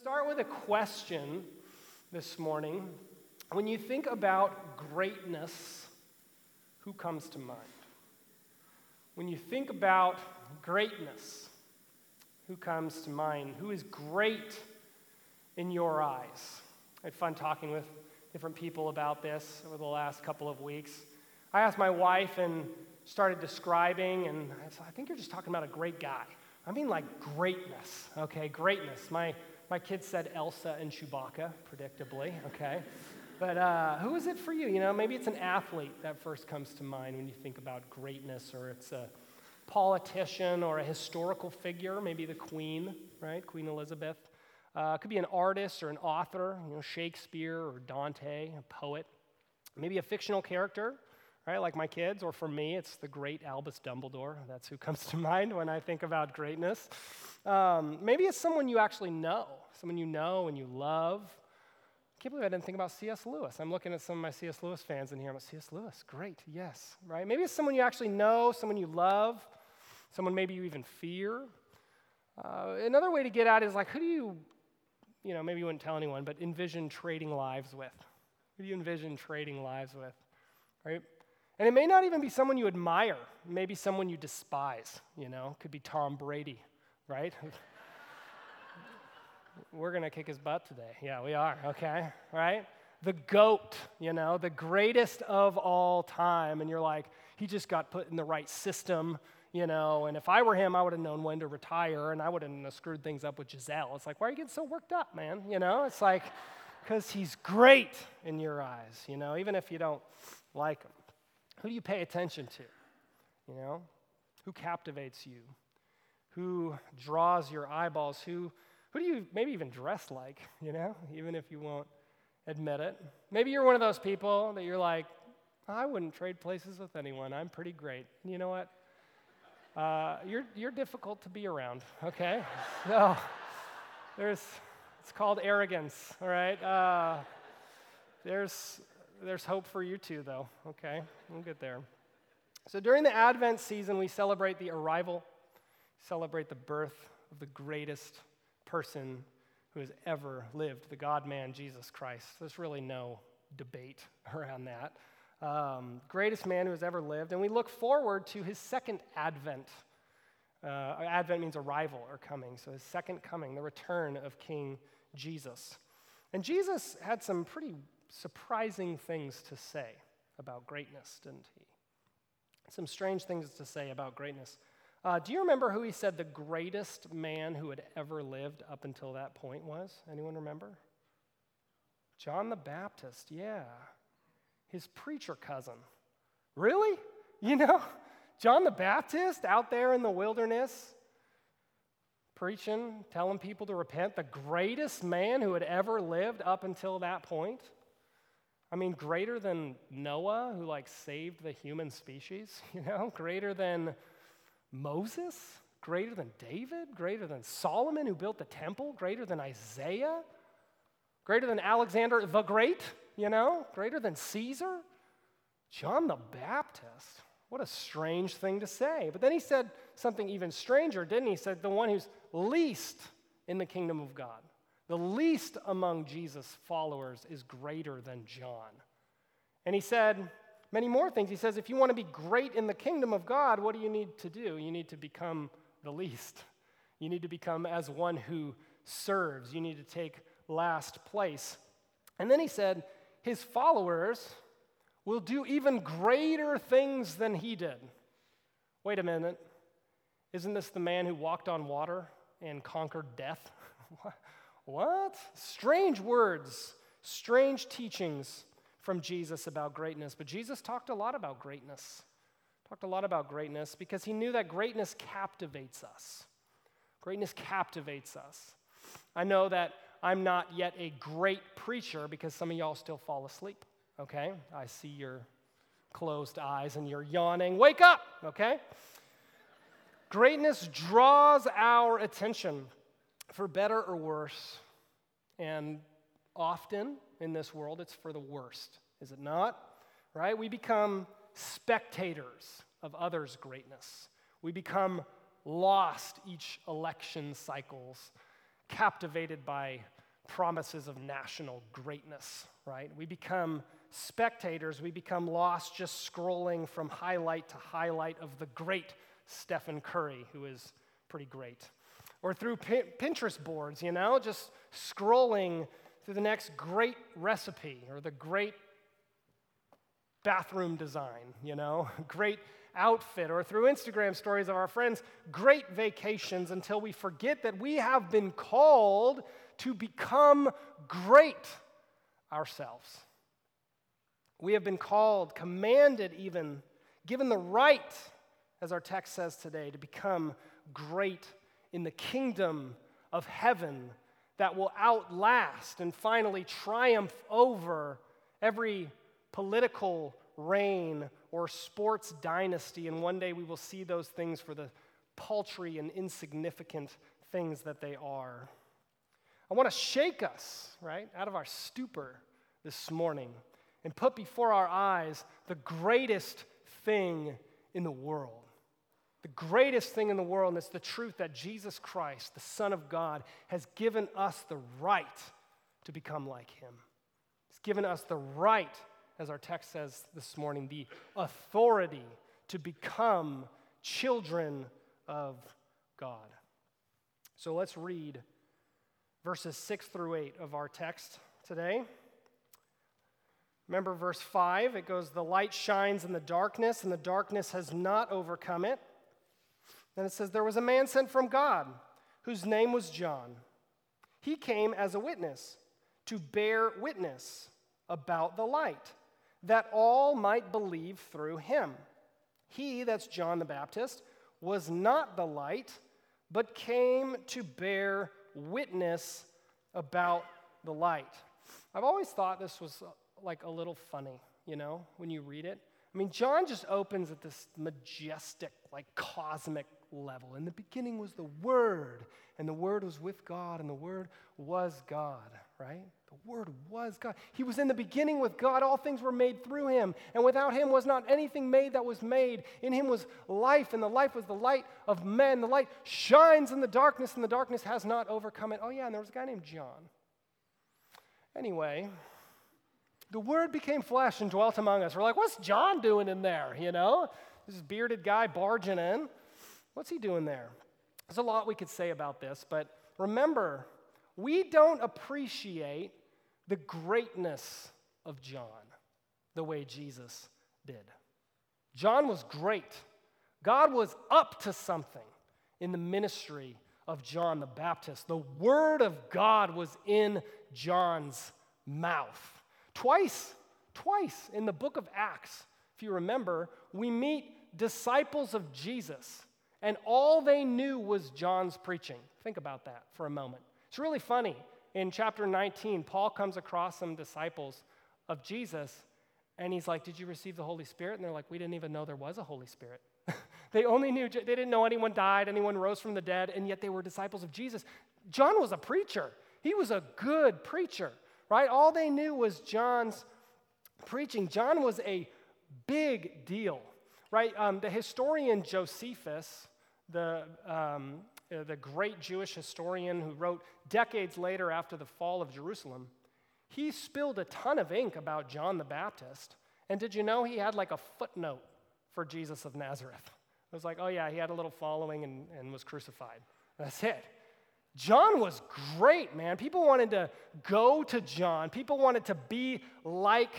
start with a question this morning. When you think about greatness, who comes to mind? When you think about greatness, who comes to mind? Who is great in your eyes? I had fun talking with different people about this over the last couple of weeks. I asked my wife and started describing, and I said, I think you're just talking about a great guy. I mean, like greatness, okay? Greatness. My my kids said Elsa and Chewbacca, predictably, okay? But uh, who is it for you? You know, maybe it's an athlete that first comes to mind when you think about greatness, or it's a politician or a historical figure, maybe the Queen, right? Queen Elizabeth. Uh, it could be an artist or an author, you know, Shakespeare or Dante, a poet. Maybe a fictional character, right? Like my kids, or for me, it's the great Albus Dumbledore. That's who comes to mind when I think about greatness. Um, maybe it's someone you actually know someone you know and you love. I can't believe I didn't think about C.S. Lewis. I'm looking at some of my C.S. Lewis fans in here. I'm like, C.S. Lewis, great, yes, right? Maybe it's someone you actually know, someone you love, someone maybe you even fear. Uh, another way to get at it is like, who do you, you know, maybe you wouldn't tell anyone, but envision trading lives with? Who do you envision trading lives with, right? And it may not even be someone you admire, maybe someone you despise, you know, could be Tom Brady, right? we're going to kick his butt today. Yeah, we are, okay? Right? The GOAT, you know, the greatest of all time. And you're like, he just got put in the right system, you know, and if I were him, I would have known when to retire and I would have screwed things up with Gisele. It's like, why are you getting so worked up, man? You know, it's like, because he's great in your eyes, you know, even if you don't like him. Who do you pay attention to? You know, who captivates you? Who draws your eyeballs? Who who do you maybe even dress like, you know, even if you won't admit it? Maybe you're one of those people that you're like, I wouldn't trade places with anyone. I'm pretty great. You know what? Uh, you're, you're difficult to be around, okay? so there's, it's called arrogance, all right? Uh, there's, there's hope for you too, though, okay? We'll get there. So during the Advent season, we celebrate the arrival, celebrate the birth of the greatest person who has ever lived, the God man, Jesus Christ. There's really no debate around that. Um, greatest man who has ever lived. And we look forward to his second advent. Uh, advent means arrival or coming. So his second coming, the return of King Jesus. And Jesus had some pretty surprising things to say about greatness, didn't he? Some strange things to say about greatness. Uh, do you remember who he said the greatest man who had ever lived up until that point was? Anyone remember? John the Baptist, yeah. His preacher cousin. Really? You know, John the Baptist out there in the wilderness, preaching, telling people to repent, the greatest man who had ever lived up until that point. I mean, greater than Noah, who like saved the human species, you know, greater than Moses, greater than David, greater than Solomon, who built the temple, greater than Isaiah, greater than Alexander the Great, you know, greater than Caesar. John the Baptist. What a strange thing to say. But then he said something even stranger, didn't he? He said, the one who's least in the kingdom of God, the least among Jesus' followers is greater than John. And he said, many more things. He says, if you want to be great in the kingdom of God, what do you need to do? You need to become the least. You need to become as one who serves. You need to take last place. And then he said, his followers will do even greater things than he did. Wait a minute. Isn't this the man who walked on water and conquered death? what? Strange words, strange teachings from Jesus about greatness. But Jesus talked a lot about greatness. Talked a lot about greatness because he knew that greatness captivates us. Greatness captivates us. I know that I'm not yet a great preacher because some of y'all still fall asleep, okay? I see your closed eyes and you're yawning. Wake up, okay? Greatness draws our attention for better or worse. And often in this world, it's for the worst, is it not? Right? We become spectators of others' greatness. We become lost each election cycles, captivated by promises of national greatness, right? We become spectators, we become lost just scrolling from highlight to highlight of the great Stephen Curry, who is pretty great. Or through Pinterest boards, you know, just scrolling through the next great recipe or the great bathroom design, you know, great outfit, or through Instagram stories of our friends, great vacations until we forget that we have been called to become great ourselves. We have been called, commanded even, given the right, as our text says today, to become great in the kingdom of heaven that will outlast and finally triumph over every political reign or sports dynasty. And one day we will see those things for the paltry and insignificant things that they are. I want to shake us, right, out of our stupor this morning and put before our eyes the greatest thing in the world. The greatest thing in the world, and it's the truth that Jesus Christ, the Son of God, has given us the right to become like Him. He's given us the right, as our text says this morning, the authority to become children of God. So let's read verses 6 through 8 of our text today. Remember verse 5, it goes, The light shines in the darkness, and the darkness has not overcome it. Then it says, There was a man sent from God whose name was John. He came as a witness to bear witness about the light, that all might believe through him. He, that's John the Baptist, was not the light, but came to bear witness about the light. I've always thought this was uh, like a little funny, you know, when you read it. I mean, John just opens at this majestic, like cosmic level. In the beginning was the Word, and the Word was with God, and the Word was God, right? The Word was God. He was in the beginning with God. All things were made through him, and without him was not anything made that was made. In him was life, and the life was the light of men. The light shines in the darkness, and the darkness has not overcome it. Oh, yeah, and there was a guy named John. Anyway, the Word became flesh and dwelt among us. We're like, what's John doing in there? You know, this bearded guy barging in. What's he doing there? There's a lot we could say about this, but remember, we don't appreciate the greatness of John the way Jesus did. John was great. God was up to something in the ministry of John the Baptist. The Word of God was in John's mouth. Twice, twice in the book of Acts, if you remember, we meet disciples of Jesus and all they knew was John's preaching. Think about that for a moment. It's really funny. In chapter 19, Paul comes across some disciples of Jesus, and he's like, Did you receive the Holy Spirit? And they're like, We didn't even know there was a Holy Spirit. they only knew, they didn't know anyone died, anyone rose from the dead, and yet they were disciples of Jesus. John was a preacher, he was a good preacher, right? All they knew was John's preaching. John was a big deal, right? Um, the historian Josephus, the, um, uh, the great Jewish historian who wrote decades later after the fall of Jerusalem, he spilled a ton of ink about John the Baptist. And did you know he had like a footnote for Jesus of Nazareth? It was like, oh yeah, he had a little following and, and was crucified. That's it. John was great, man. People wanted to go to John. People wanted to be like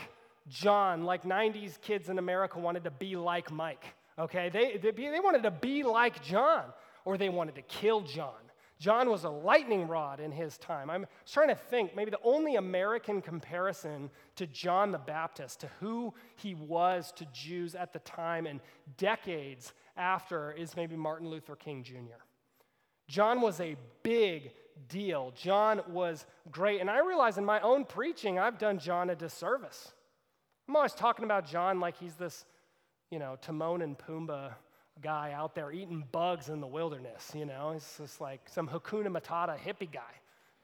John, like 90s kids in America wanted to be like Mike. Okay, they, they, they wanted to be like John, or they wanted to kill John. John was a lightning rod in his time. I'm trying to think, maybe the only American comparison to John the Baptist, to who he was to Jews at the time and decades after, is maybe Martin Luther King Jr. John was a big deal. John was great. And I realize in my own preaching, I've done John a disservice. I'm always talking about John like he's this you know, Timon and Pumbaa guy out there eating bugs in the wilderness, you know? He's just like some Hakuna Matata hippie guy,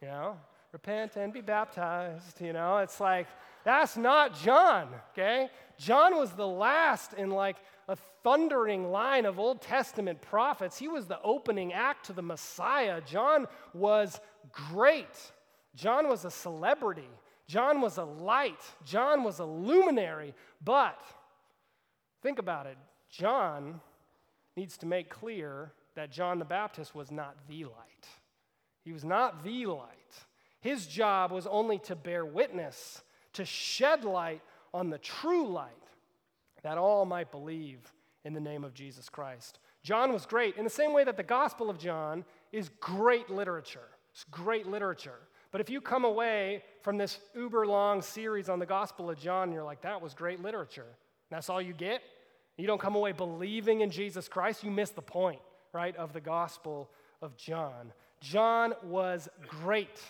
you know? Repent and be baptized, you know? It's like, that's not John, okay? John was the last in like a thundering line of Old Testament prophets. He was the opening act to the Messiah. John was great. John was a celebrity. John was a light. John was a luminary. But think about it John needs to make clear that John the Baptist was not the light. He was not the light. His job was only to bear witness, to shed light on the true light, that all might believe in the name of Jesus Christ. John was great in the same way that the Gospel of John is great literature. It's great literature. But if you come away from this uber long series on the Gospel of John, you're like, that was great literature. That's all you get? You don't come away believing in Jesus Christ, you miss the point, right, of the Gospel of John. John was great.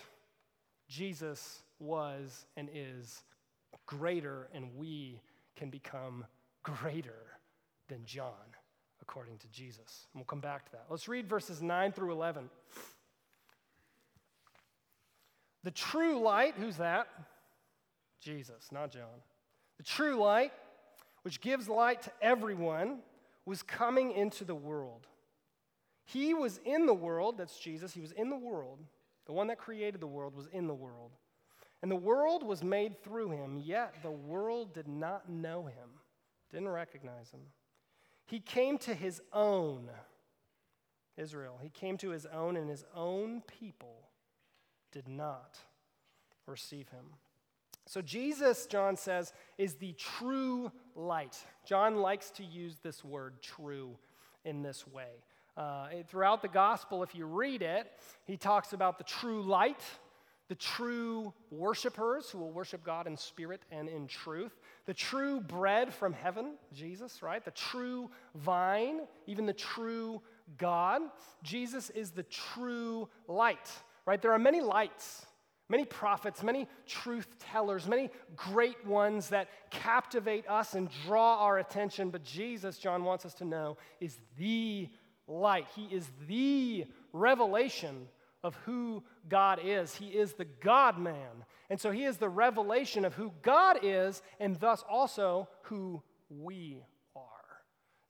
Jesus was and is greater, and we can become greater than John, according to Jesus. And we'll come back to that. Let's read verses 9 through 11. The true light, who's that? Jesus, not John. The true light, which gives light to everyone, was coming into the world. He was in the world, that's Jesus, he was in the world. The one that created the world was in the world. And the world was made through him, yet the world did not know him, didn't recognize him. He came to his own, Israel. He came to his own, and his own people did not receive him. So, Jesus, John says, is the true light. John likes to use this word true in this way. Uh, throughout the gospel, if you read it, he talks about the true light, the true worshipers who will worship God in spirit and in truth, the true bread from heaven, Jesus, right? The true vine, even the true God. Jesus is the true light, right? There are many lights many prophets, many truth tellers, many great ones that captivate us and draw our attention. But Jesus, John wants us to know, is the light. He is the revelation of who God is. He is the God man. And so he is the revelation of who God is and thus also who we are.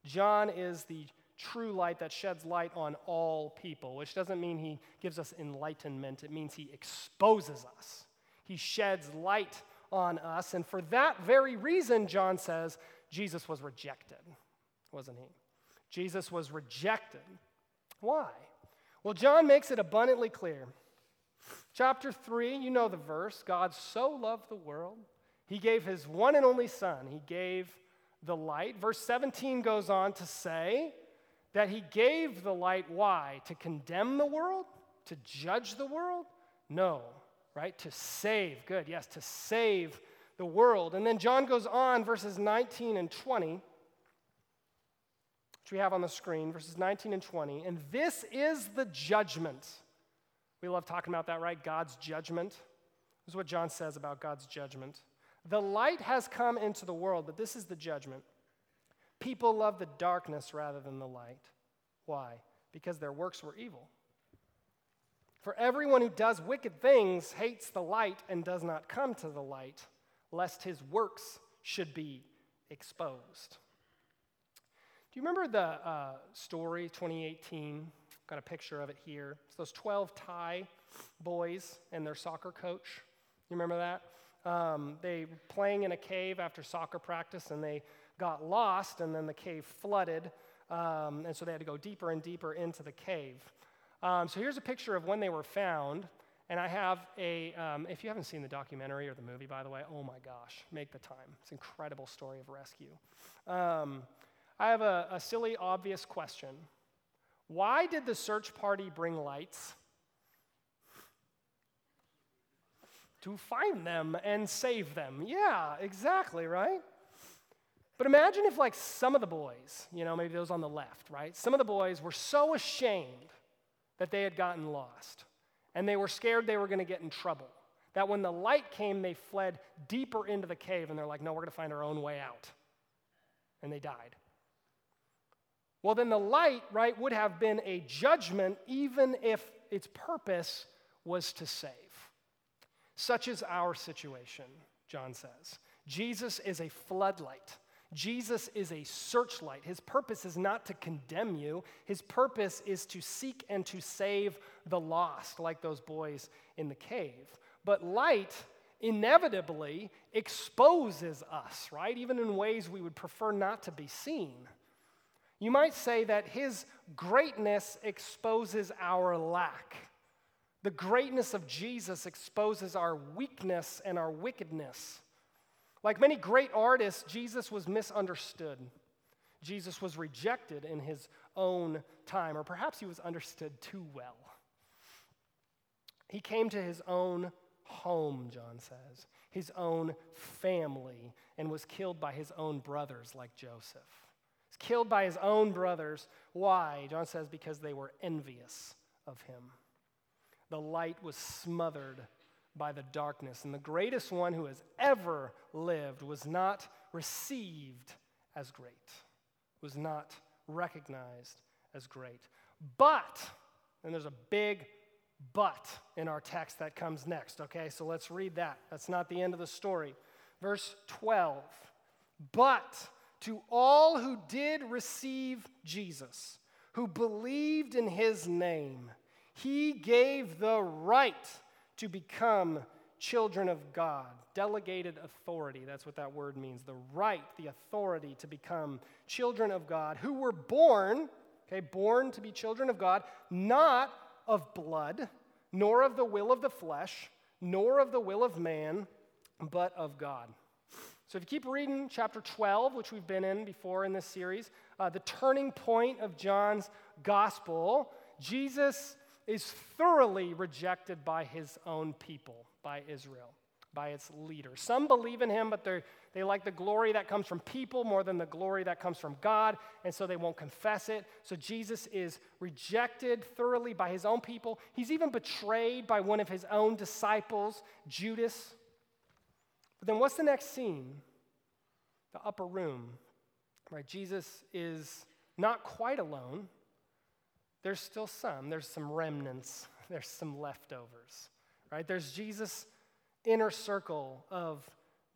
John is the true light that sheds light on all people, which doesn't mean he gives us enlightenment, it means he exposes us. He sheds light on us. And for that very reason, John says, Jesus was rejected, wasn't he? Jesus was rejected. Why? Well, John makes it abundantly clear. Chapter 3, you know the verse God so loved the world, he gave his one and only Son, he gave the light. Verse 17 goes on to say, that he gave the light, why? To condemn the world? To judge the world? No, right? To save. Good, yes, to save the world. And then John goes on, verses 19 and 20, which we have on the screen, verses 19 and 20. And this is the judgment. We love talking about that, right? God's judgment. This is what John says about God's judgment. The light has come into the world, but this is the judgment. People love the darkness rather than the light. Why? Because their works were evil. For everyone who does wicked things hates the light and does not come to the light, lest his works should be exposed. Do you remember the uh, story 2018? Got a picture of it here. It's those 12 Thai boys and their soccer coach. You remember that? Um, they playing in a cave after soccer practice and they got lost, and then the cave flooded, um, and so they had to go deeper and deeper into the cave. Um, so here's a picture of when they were found. And I have a, um, if you haven't seen the documentary or the movie, by the way, oh my gosh, make the time. It's an incredible story of rescue. Um, I have a, a silly, obvious question. Why did the search party bring lights? To find them and save them. Yeah, exactly, right? But imagine if, like, some of the boys, you know, maybe those on the left, right? Some of the boys were so ashamed that they had gotten lost and they were scared they were going to get in trouble that when the light came, they fled deeper into the cave and they're like, no, we're going to find our own way out. And they died. Well, then the light, right, would have been a judgment even if its purpose was to save. Such is our situation, John says. Jesus is a floodlight Jesus is a searchlight. His purpose is not to condemn you, his purpose is to seek and to save the lost, like those boys in the cave. But light inevitably exposes us, right? Even in ways we would prefer not to be seen. You might say that his greatness exposes our lack. The greatness of Jesus exposes our weakness and our wickedness. Like many great artists, Jesus was misunderstood. Jesus was rejected in his own time, or perhaps he was understood too well. He came to his own home, John says, his own family, and was killed by his own brothers, like Joseph. He's killed by his own brothers. Why? John says, because they were envious of him. The light was smothered by the darkness, and the greatest one who has ever lived was not received as great, was not recognized as great. But, and there's a big but in our text that comes next, okay? So let's read that. That's not the end of the story. Verse 12. But to all who did receive Jesus, who believed in his name, he gave the right to become children of God. Delegated authority, that's what that word means. The right, the authority to become children of God, who were born, okay, born to be children of God, not of blood, nor of the will of the flesh, nor of the will of man, but of God. So if you keep reading chapter 12, which we've been in before in this series, uh, the turning point of John's gospel, Jesus is thoroughly rejected by his own people, by Israel by its leader. Some believe in him, but they like the glory that comes from people more than the glory that comes from God, and so they won't confess it. So Jesus is rejected thoroughly by his own people. He's even betrayed by one of his own disciples, Judas. But then what's the next scene? The upper room. Right? Jesus is not quite alone. There's still some. There's some remnants. There's some leftovers. Right? There's Jesus inner circle of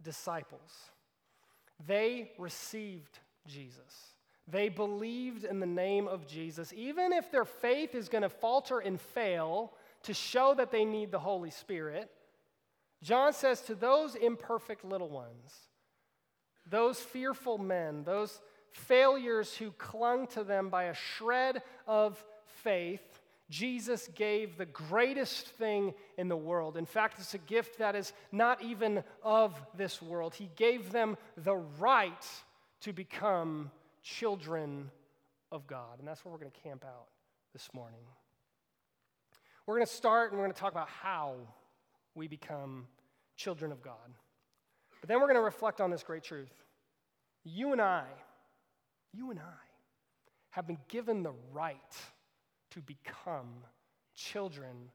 disciples. They received Jesus. They believed in the name of Jesus, even if their faith is going to falter and fail to show that they need the Holy Spirit. John says to those imperfect little ones, those fearful men, those failures who clung to them by a shred of faith, Jesus gave the greatest thing in the world. In fact, it's a gift that is not even of this world. He gave them the right to become children of God. And that's where we're going to camp out this morning. We're going to start and we're going to talk about how we become children of God. But then we're going to reflect on this great truth. You and I, you and I have been given the right to become children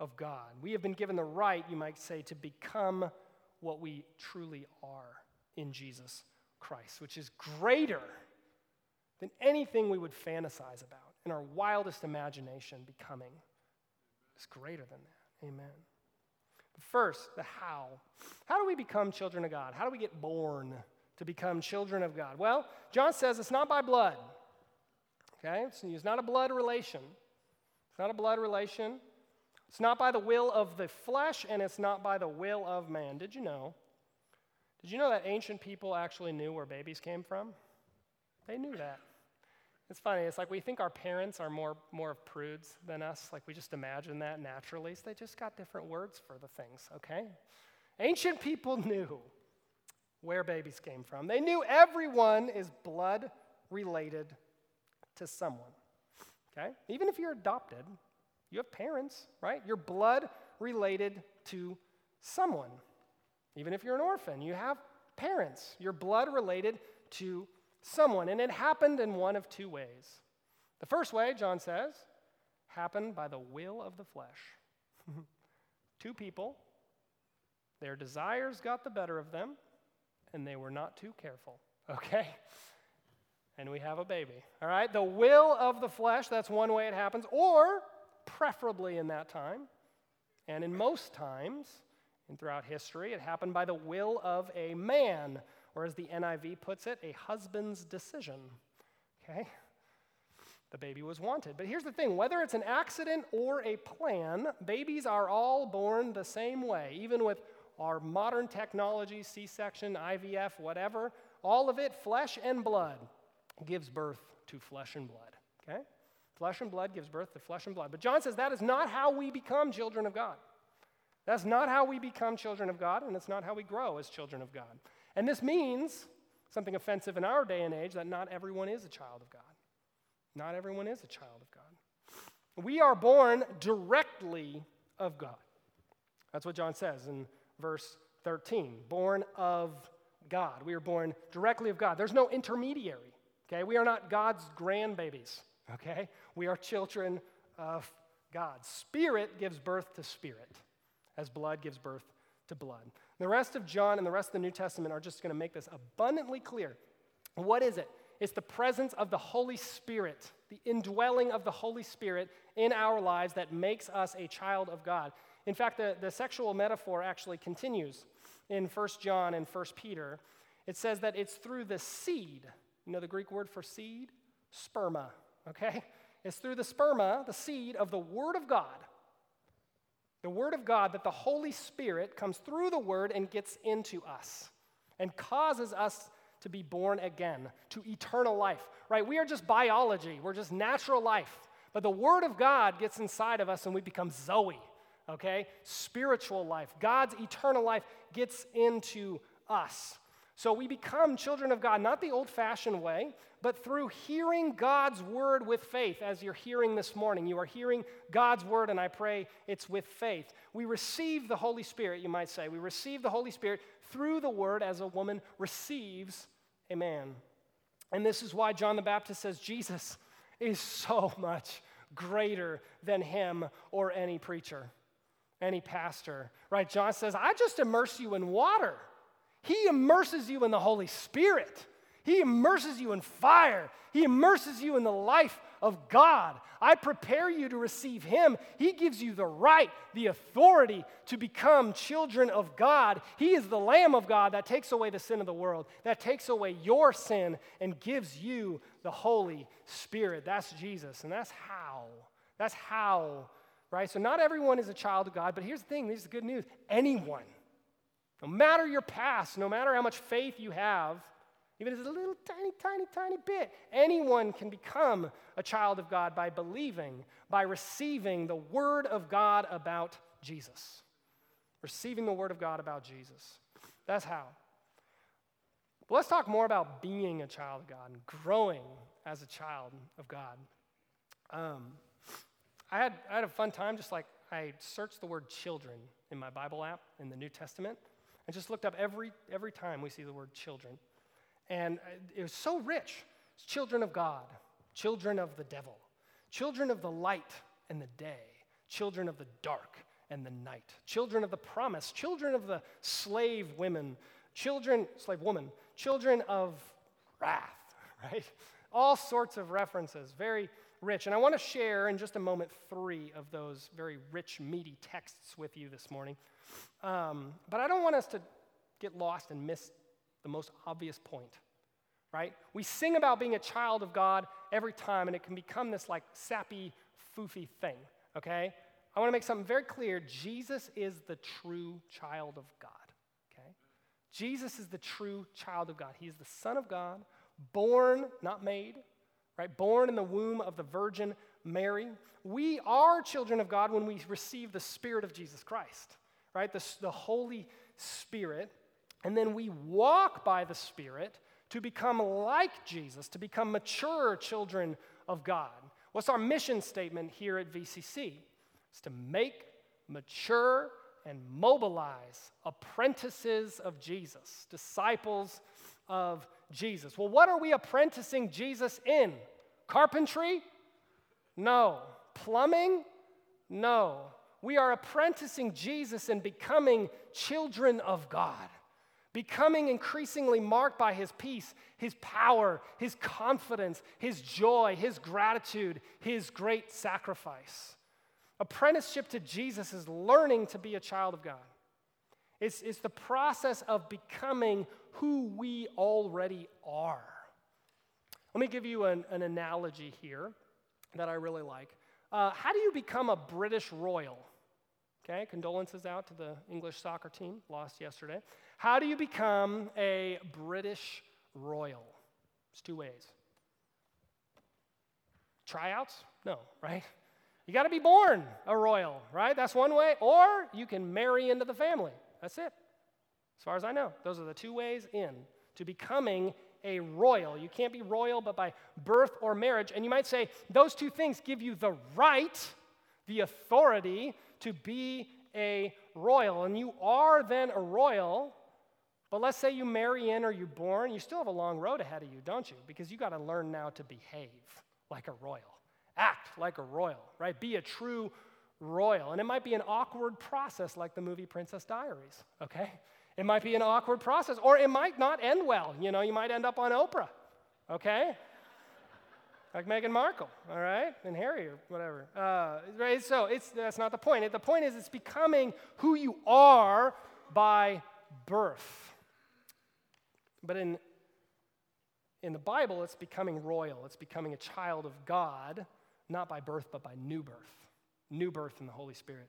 of God. We have been given the right, you might say, to become what we truly are in Jesus Christ, which is greater than anything we would fantasize about in our wildest imagination becoming. It's greater than that. Amen. But first, the how. How do we become children of God? How do we get born to become children of God? Well, John says it's not by blood. Okay? So It's not a blood relation. It's not a blood relation. It's not by the will of the flesh, and it's not by the will of man. Did you know? Did you know that ancient people actually knew where babies came from? They knew that. It's funny. It's like we think our parents are more, more of prudes than us. Like we just imagine that naturally. So they just got different words for the things, okay? Ancient people knew where babies came from. They knew everyone is blood related to someone. Okay? Even if you're adopted, you have parents, right? You're blood related to someone. Even if you're an orphan, you have parents. You're blood related to someone. And it happened in one of two ways. The first way, John says, happened by the will of the flesh. two people, their desires got the better of them, and they were not too careful. Okay? And we have a baby. All right? The will of the flesh, that's one way it happens, or preferably in that time, and in most times and throughout history, it happened by the will of a man or as the NIV puts it, a husband's decision. Okay? The baby was wanted. But here's the thing whether it's an accident or a plan, babies are all born the same way, even with our modern technology, C section, IVF, whatever, all of it, flesh and blood, gives birth to flesh and blood. Okay? Flesh and blood gives birth to flesh and blood. But John says that is not how we become children of God. That's not how we become children of God, and it's not how we grow as children of God. And this means something offensive in our day and age that not everyone is a child of God. Not everyone is a child of God. We are born directly of God. That's what John says in verse 13 born of God. We are born directly of God. There's no intermediary, okay? We are not God's grandbabies, okay? We are children of God. Spirit gives birth to spirit, as blood gives birth to blood. The rest of John and the rest of the New Testament are just going to make this abundantly clear. What is it? It's the presence of the Holy Spirit, the indwelling of the Holy Spirit in our lives that makes us a child of God. In fact, the, the sexual metaphor actually continues in 1 John and 1 Peter. It says that it's through the seed. You know the Greek word for seed? Sperma, okay? It's through the sperma, the seed of the Word of God, the Word of God, that the Holy Spirit comes through the Word and gets into us and causes us to be born again, to eternal life, right? We are just biology, we're just natural life. But the Word of God gets inside of us and we become Zoe, okay? Spiritual life. God's eternal life gets into us. So we become children of God, not the old fashioned way, but through hearing God's word with faith, as you're hearing this morning. You are hearing God's word, and I pray it's with faith. We receive the Holy Spirit, you might say. We receive the Holy Spirit through the word as a woman receives a man. And this is why John the Baptist says Jesus is so much greater than him or any preacher, any pastor. Right? John says, I just immerse you in water. He immerses you in the Holy Spirit. He immerses you in fire. He immerses you in the life of God. I prepare you to receive Him. He gives you the right, the authority to become children of God. He is the Lamb of God that takes away the sin of the world, that takes away your sin and gives you the Holy Spirit. That's Jesus, and that's how. That's how, right? So, not everyone is a child of God, but here's the thing this is good news. Anyone, no matter your past, no matter how much faith you have, even if it's a little tiny, tiny, tiny bit, anyone can become a child of God by believing, by receiving the Word of God about Jesus. Receiving the Word of God about Jesus. That's how. But let's talk more about being a child of God and growing as a child of God. Um, I, had, I had a fun time, just like I searched the word children in my Bible app in the New Testament and just looked up every, every time we see the word children. And it was so rich. It's children of God, children of the devil, children of the light and the day, children of the dark and the night, children of the promise, children of the slave women, children, slave woman, children of wrath, right? All sorts of references, very rich. And I want to share in just a moment three of those very rich, meaty texts with you this morning. Um, but I don't want us to get lost and miss the most obvious point, right? We sing about being a child of God every time, and it can become this like sappy, foofy thing, okay? I want to make something very clear. Jesus is the true child of God, okay? Jesus is the true child of God. He is the Son of God, born, not made, right? Born in the womb of the Virgin Mary. We are children of God when we receive the Spirit of Jesus Christ, right? The, the Holy Spirit and then we walk by the Spirit to become like Jesus, to become mature children of God. What's our mission statement here at VCC? It's to make, mature, and mobilize apprentices of Jesus, disciples of Jesus. Well, what are we apprenticing Jesus in? Carpentry? No. Plumbing? No. We are apprenticing Jesus and becoming children of God becoming increasingly marked by his peace, his power, his confidence, his joy, his gratitude, his great sacrifice. Apprenticeship to Jesus is learning to be a child of God. It's, it's the process of becoming who we already are. Let me give you an, an analogy here that I really like. Uh, how do you become a British royal? Okay, condolences out to the English soccer team, lost yesterday. How do you become a British royal? It's two ways. Tryouts? No, right? You got to be born a royal, right? That's one way. Or you can marry into the family. That's it. As far as I know, those are the two ways in to becoming a royal. You can't be royal but by birth or marriage. And you might say those two things give you the right, the authority to be a royal. And you are then a royal. But let's say you marry in or you're born, you still have a long road ahead of you, don't you? Because you got to learn now to behave like a royal, act like a royal, right? Be a true royal. And it might be an awkward process like the movie Princess Diaries, okay? It might be an awkward process, or it might not end well. You know, you might end up on Oprah, okay? Like Meghan Markle, all right, and Harry or whatever. Uh, right? So it's that's not the point. The point is, it's becoming who you are by birth. But in in the Bible, it's becoming royal. It's becoming a child of God, not by birth, but by new birth. New birth in the Holy Spirit.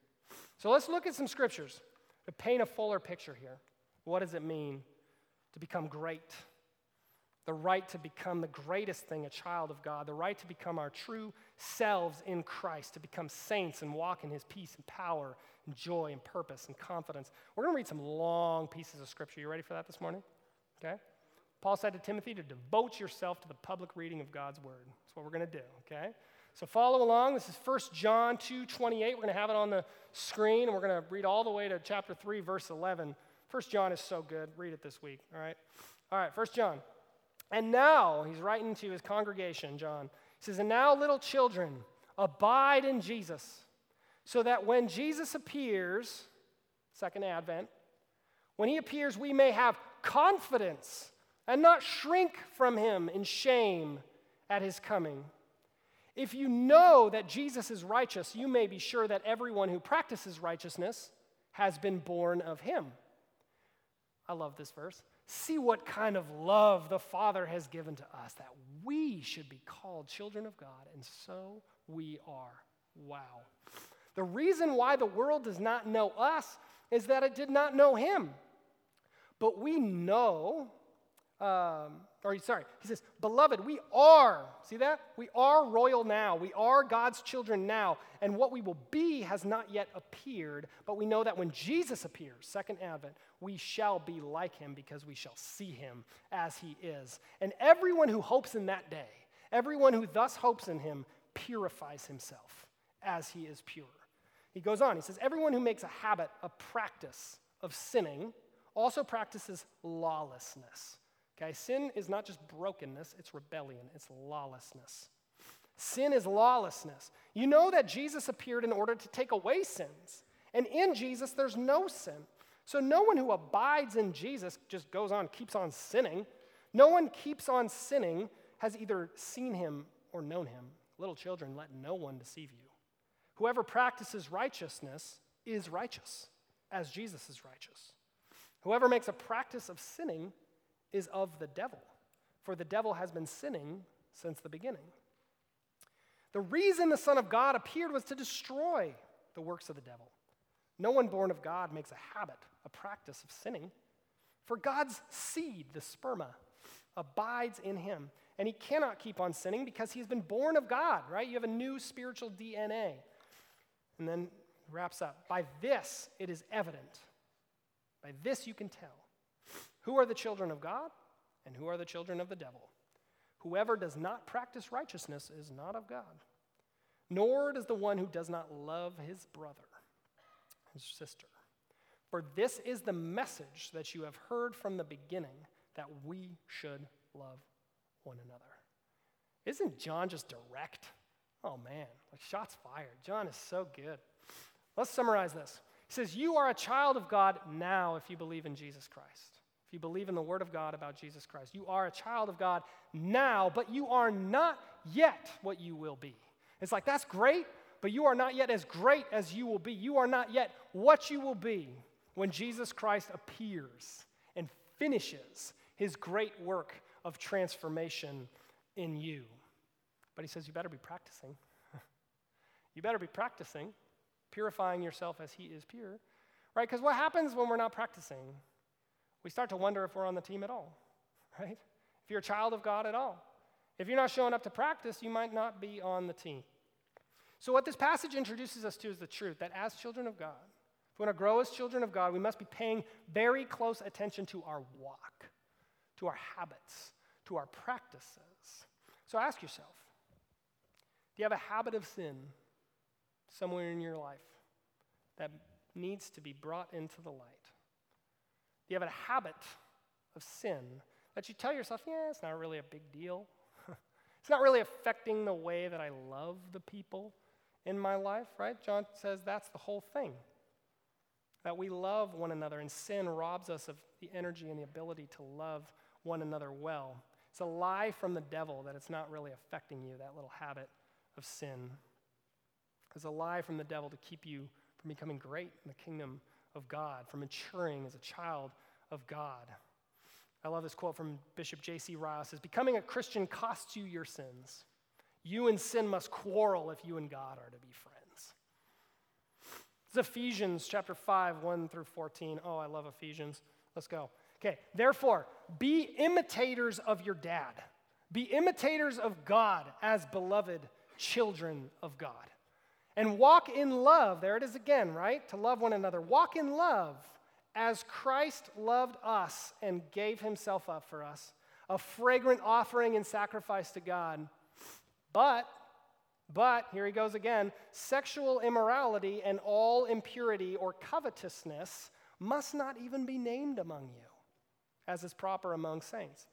So let's look at some scriptures to paint a fuller picture here. What does it mean to become great? The right to become the greatest thing, a child of God, the right to become our true selves in Christ, to become saints and walk in his peace and power and joy and purpose and confidence. We're going to read some long pieces of scripture. You ready for that this morning? Okay? Paul said to Timothy to devote yourself to the public reading of God's word. That's what we're going to do, okay? So follow along. This is 1 John 2 28. We're going to have it on the screen, and we're going to read all the way to chapter 3, verse 11. First John is so good. Read it this week, all right? All right, First John. And now, he's writing to his congregation, John. He says, And now, little children, abide in Jesus, so that when Jesus appears, second advent, when he appears, we may have confidence and not shrink from him in shame at his coming. If you know that Jesus is righteous, you may be sure that everyone who practices righteousness has been born of him. I love this verse. See what kind of love the Father has given to us that we should be called children of God, and so we are. Wow. The reason why the world does not know us is that it did not know Him. But we know um, or sorry, he says, Beloved, we are, see that? We are royal now. We are God's children now. And what we will be has not yet appeared, but we know that when Jesus appears, second advent, we shall be like him because we shall see him as he is. And everyone who hopes in that day, everyone who thus hopes in him, purifies himself as he is pure. He goes on, he says, Everyone who makes a habit, a practice of sinning, also practices lawlessness. Okay, sin is not just brokenness, it's rebellion, it's lawlessness. Sin is lawlessness. You know that Jesus appeared in order to take away sins. And in Jesus, there's no sin. So no one who abides in Jesus just goes on, keeps on sinning. No one keeps on sinning has either seen him or known him. Little children, let no one deceive you. Whoever practices righteousness is righteous, as Jesus is righteous. Whoever makes a practice of sinning is of the devil, for the devil has been sinning since the beginning. The reason the Son of God appeared was to destroy the works of the devil. No one born of God makes a habit, a practice of sinning. For God's seed, the sperma, abides in him, and he cannot keep on sinning because he's been born of God, right? You have a new spiritual DNA. And then wraps up By this it is evident, by this you can tell who are the children of God and who are the children of the devil? Whoever does not practice righteousness is not of God, nor does the one who does not love his brother, his sister. For this is the message that you have heard from the beginning that we should love one another. Isn't John just direct? Oh man, like shots fired. John is so good. Let's summarize this. He says, You are a child of God now if you believe in Jesus Christ if you believe in the Word of God about Jesus Christ. You are a child of God now, but you are not yet what you will be. It's like, that's great, but you are not yet as great as you will be. You are not yet what you will be. when Jesus Christ appears and finishes his great work of transformation in you. But he says, You better be practicing. you better be practicing, purifying yourself as he is pure. Right? Because what happens when we're not practicing? We start to wonder if we're on the team at all. Right? If you're a child of God at all. If you're not showing up to practice, you might not be on the team. So, what this passage introduces us to is the truth that as children of God, if we want to grow as children of God, we must be paying very close attention to our walk, to our habits, to our practices. So, ask yourself do you have a habit of sin somewhere in your life that needs to be brought into the light? Do you have a habit of sin that you tell yourself, yeah, it's not really a big deal? it's not really affecting the way that I love the people in my life, right? John says that's the whole thing. That we love one another, and sin robs us of the energy and the ability to love one another well. It's a lie from the devil that it's not really affecting you, that little habit of sin. It's a lie from the devil to keep you from becoming great in the kingdom of God, from maturing as a child of God. I love this quote from Bishop J.C. Ryle. Says, Becoming a Christian costs you your sins. You and sin must quarrel if you and God are to be friends. It's Ephesians chapter 5, 1 through 14. Oh, I love Ephesians. Let's go. Okay, therefore, be imitators of your dad. Be imitators of God as beloved children of God. And walk in love. There it is again, right? To love one another. Walk in love as Christ loved us and gave himself up for us, a fragrant offering and sacrifice to God. But, but, here he goes again sexual immorality and all impurity or covetousness must not even be named among you, as is proper among saints.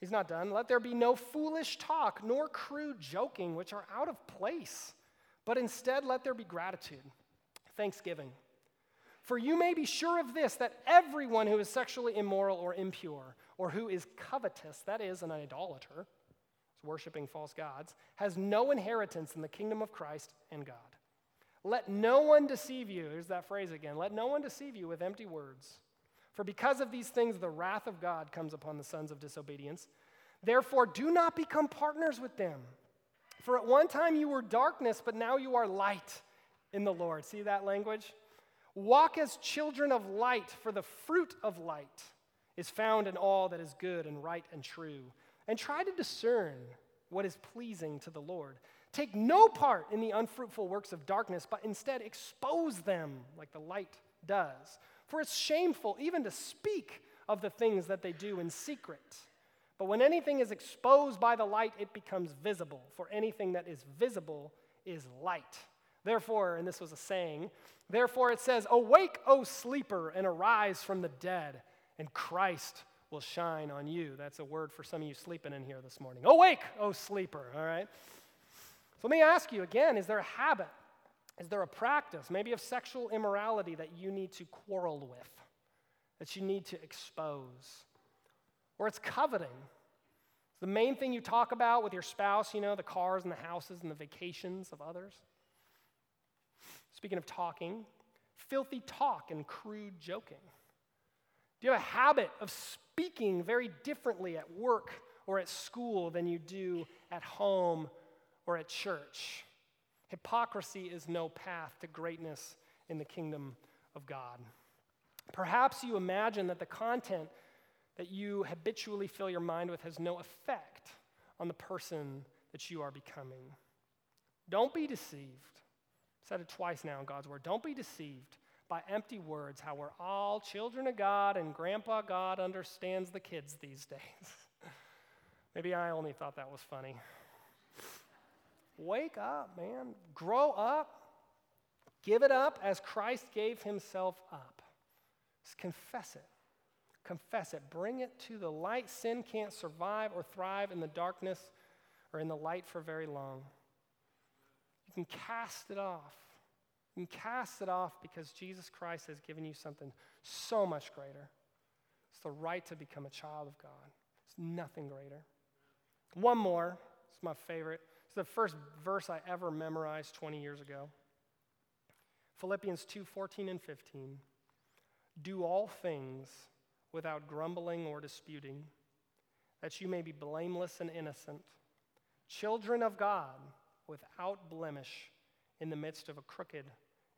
He's not done. Let there be no foolish talk, nor crude joking, which are out of place, but instead let there be gratitude, thanksgiving. For you may be sure of this that everyone who is sexually immoral or impure, or who is covetous, that is, an idolater, is worshiping false gods, has no inheritance in the kingdom of Christ and God. Let no one deceive you. Here's that phrase again. Let no one deceive you with empty words. For because of these things, the wrath of God comes upon the sons of disobedience. Therefore, do not become partners with them. For at one time you were darkness, but now you are light in the Lord. See that language? Walk as children of light, for the fruit of light is found in all that is good and right and true. And try to discern what is pleasing to the Lord. Take no part in the unfruitful works of darkness, but instead expose them like the light does. For it's shameful even to speak of the things that they do in secret. But when anything is exposed by the light, it becomes visible. For anything that is visible is light. Therefore, and this was a saying, therefore it says, Awake, O sleeper, and arise from the dead, and Christ will shine on you. That's a word for some of you sleeping in here this morning. Awake, O sleeper, all right? So let me ask you again is there a habit is there a practice, maybe of sexual immorality, that you need to quarrel with, that you need to expose? Or it's coveting. It's the main thing you talk about with your spouse, you know, the cars and the houses and the vacations of others. Speaking of talking, filthy talk and crude joking. Do you have a habit of speaking very differently at work or at school than you do at home or at church? Hypocrisy is no path to greatness in the kingdom of God. Perhaps you imagine that the content that you habitually fill your mind with has no effect on the person that you are becoming. Don't be deceived. I've said it twice now in God's word. Don't be deceived by empty words, how we're all children of God and Grandpa God understands the kids these days. Maybe I only thought that was funny. Wake up, man. Grow up. Give it up as Christ gave himself up. Just confess it. Confess it. Bring it to the light. Sin can't survive or thrive in the darkness or in the light for very long. You can cast it off. You can cast it off because Jesus Christ has given you something so much greater. It's the right to become a child of God. It's nothing greater. One more. It's my favorite. It's the first verse I ever memorized 20 years ago. Philippians 2 14 and 15. Do all things without grumbling or disputing, that you may be blameless and innocent, children of God without blemish in the midst of a crooked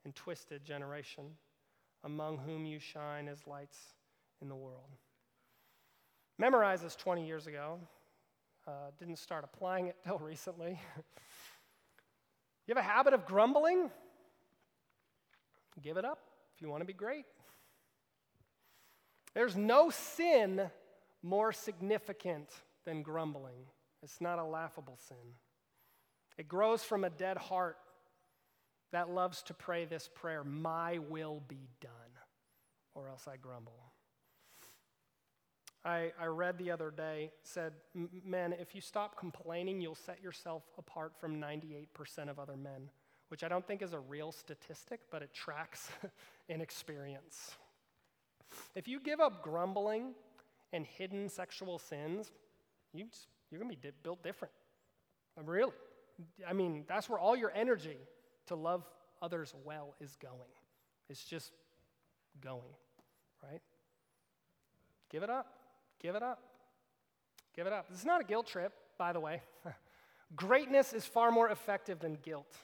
and twisted generation, among whom you shine as lights in the world. Memorized this 20 years ago. Uh, didn't start applying it till recently. you have a habit of grumbling? Give it up if you want to be great. There's no sin more significant than grumbling. It's not a laughable sin. It grows from a dead heart that loves to pray this prayer My will be done, or else I grumble. I, I read the other day, said, Men, if you stop complaining, you'll set yourself apart from 98% of other men, which I don't think is a real statistic, but it tracks in experience. If you give up grumbling and hidden sexual sins, you just, you're going to be di- built different. Really. I mean, that's where all your energy to love others well is going. It's just going, right? Give it up. Give it up. Give it up. This is not a guilt trip, by the way. greatness is far more effective than guilt.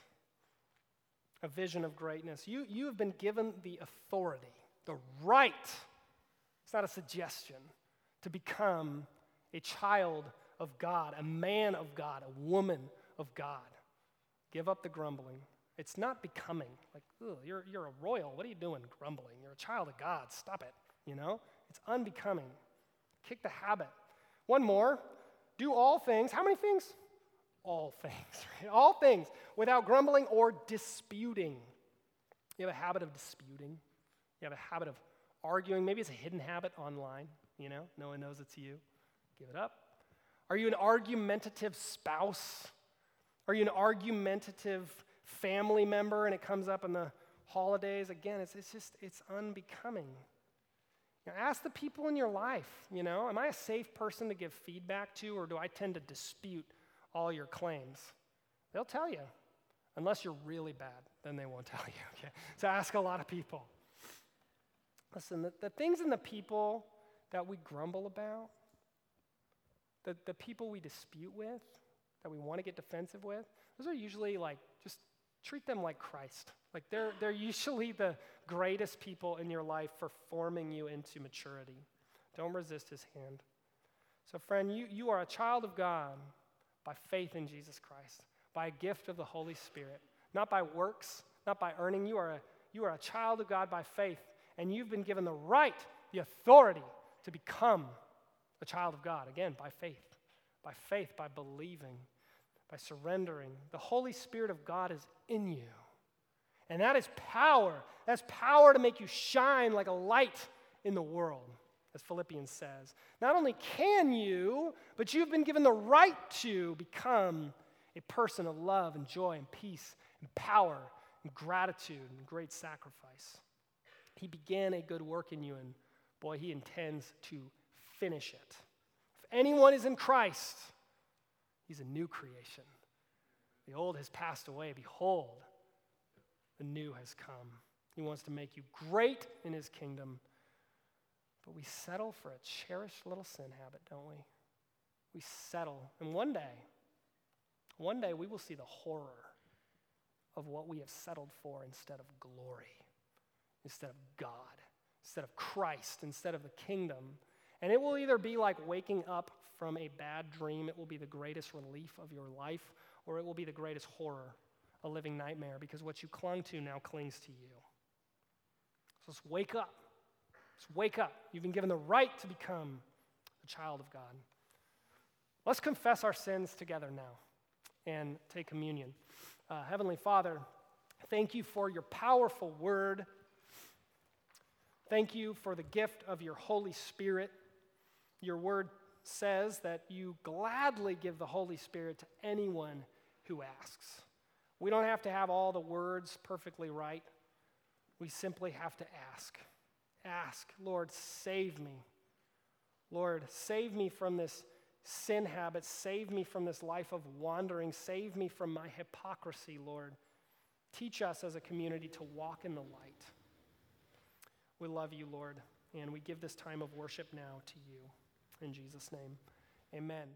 A vision of greatness. You, you have been given the authority the right, it's not a suggestion, to become a child of God, a man of God, a woman of God. Give up the grumbling. It's not becoming. Like, you're, you're a royal. What are you doing grumbling? You're a child of God. Stop it. You know? It's unbecoming. Kick the habit. One more. Do all things. How many things? All things. Right? All things without grumbling or disputing. You have a habit of disputing. You have a habit of arguing. Maybe it's a hidden habit online, you know, no one knows it's you. Give it up. Are you an argumentative spouse? Are you an argumentative family member and it comes up in the holidays? Again, it's, it's just, it's unbecoming. You know, ask the people in your life, you know, am I a safe person to give feedback to or do I tend to dispute all your claims? They'll tell you. Unless you're really bad, then they won't tell you, okay? So ask a lot of people. Listen, the, the things and the people that we grumble about, the, the people we dispute with, that we want to get defensive with, those are usually like, just treat them like Christ. Like they're, they're usually the greatest people in your life for forming you into maturity. Don't resist his hand. So, friend, you, you are a child of God by faith in Jesus Christ, by a gift of the Holy Spirit, not by works, not by earning. You are a, you are a child of God by faith and you've been given the right, the authority to become a child of God, again, by faith. By faith, by believing, by surrendering. The Holy Spirit of God is in you. And that is power. That's power to make you shine like a light in the world, as Philippians says. Not only can you, but you've been given the right to become a person of love and joy and peace and power and gratitude and great sacrifice. He began a good work in you, and boy, he intends to finish it. If anyone is in Christ, he's a new creation. The old has passed away. Behold, the new has come. He wants to make you great in his kingdom. But we settle for a cherished little sin habit, don't we? We settle. And one day, one day we will see the horror of what we have settled for instead of glory instead of God, instead of Christ, instead of the kingdom. And it will either be like waking up from a bad dream, it will be the greatest relief of your life, or it will be the greatest horror, a living nightmare, because what you clung to now clings to you. So let's wake up. Let's wake up. You've been given the right to become a child of God. Let's confess our sins together now and take communion. Uh, Heavenly Father, thank you for your powerful word. Thank you for the gift of your Holy Spirit. Your word says that you gladly give the Holy Spirit to anyone who asks. We don't have to have all the words perfectly right. We simply have to ask. Ask, Lord, save me. Lord, save me from this sin habit. Save me from this life of wandering. Save me from my hypocrisy, Lord. Teach us as a community to walk in the light. We love you, Lord, and we give this time of worship now to you. In Jesus' name, amen.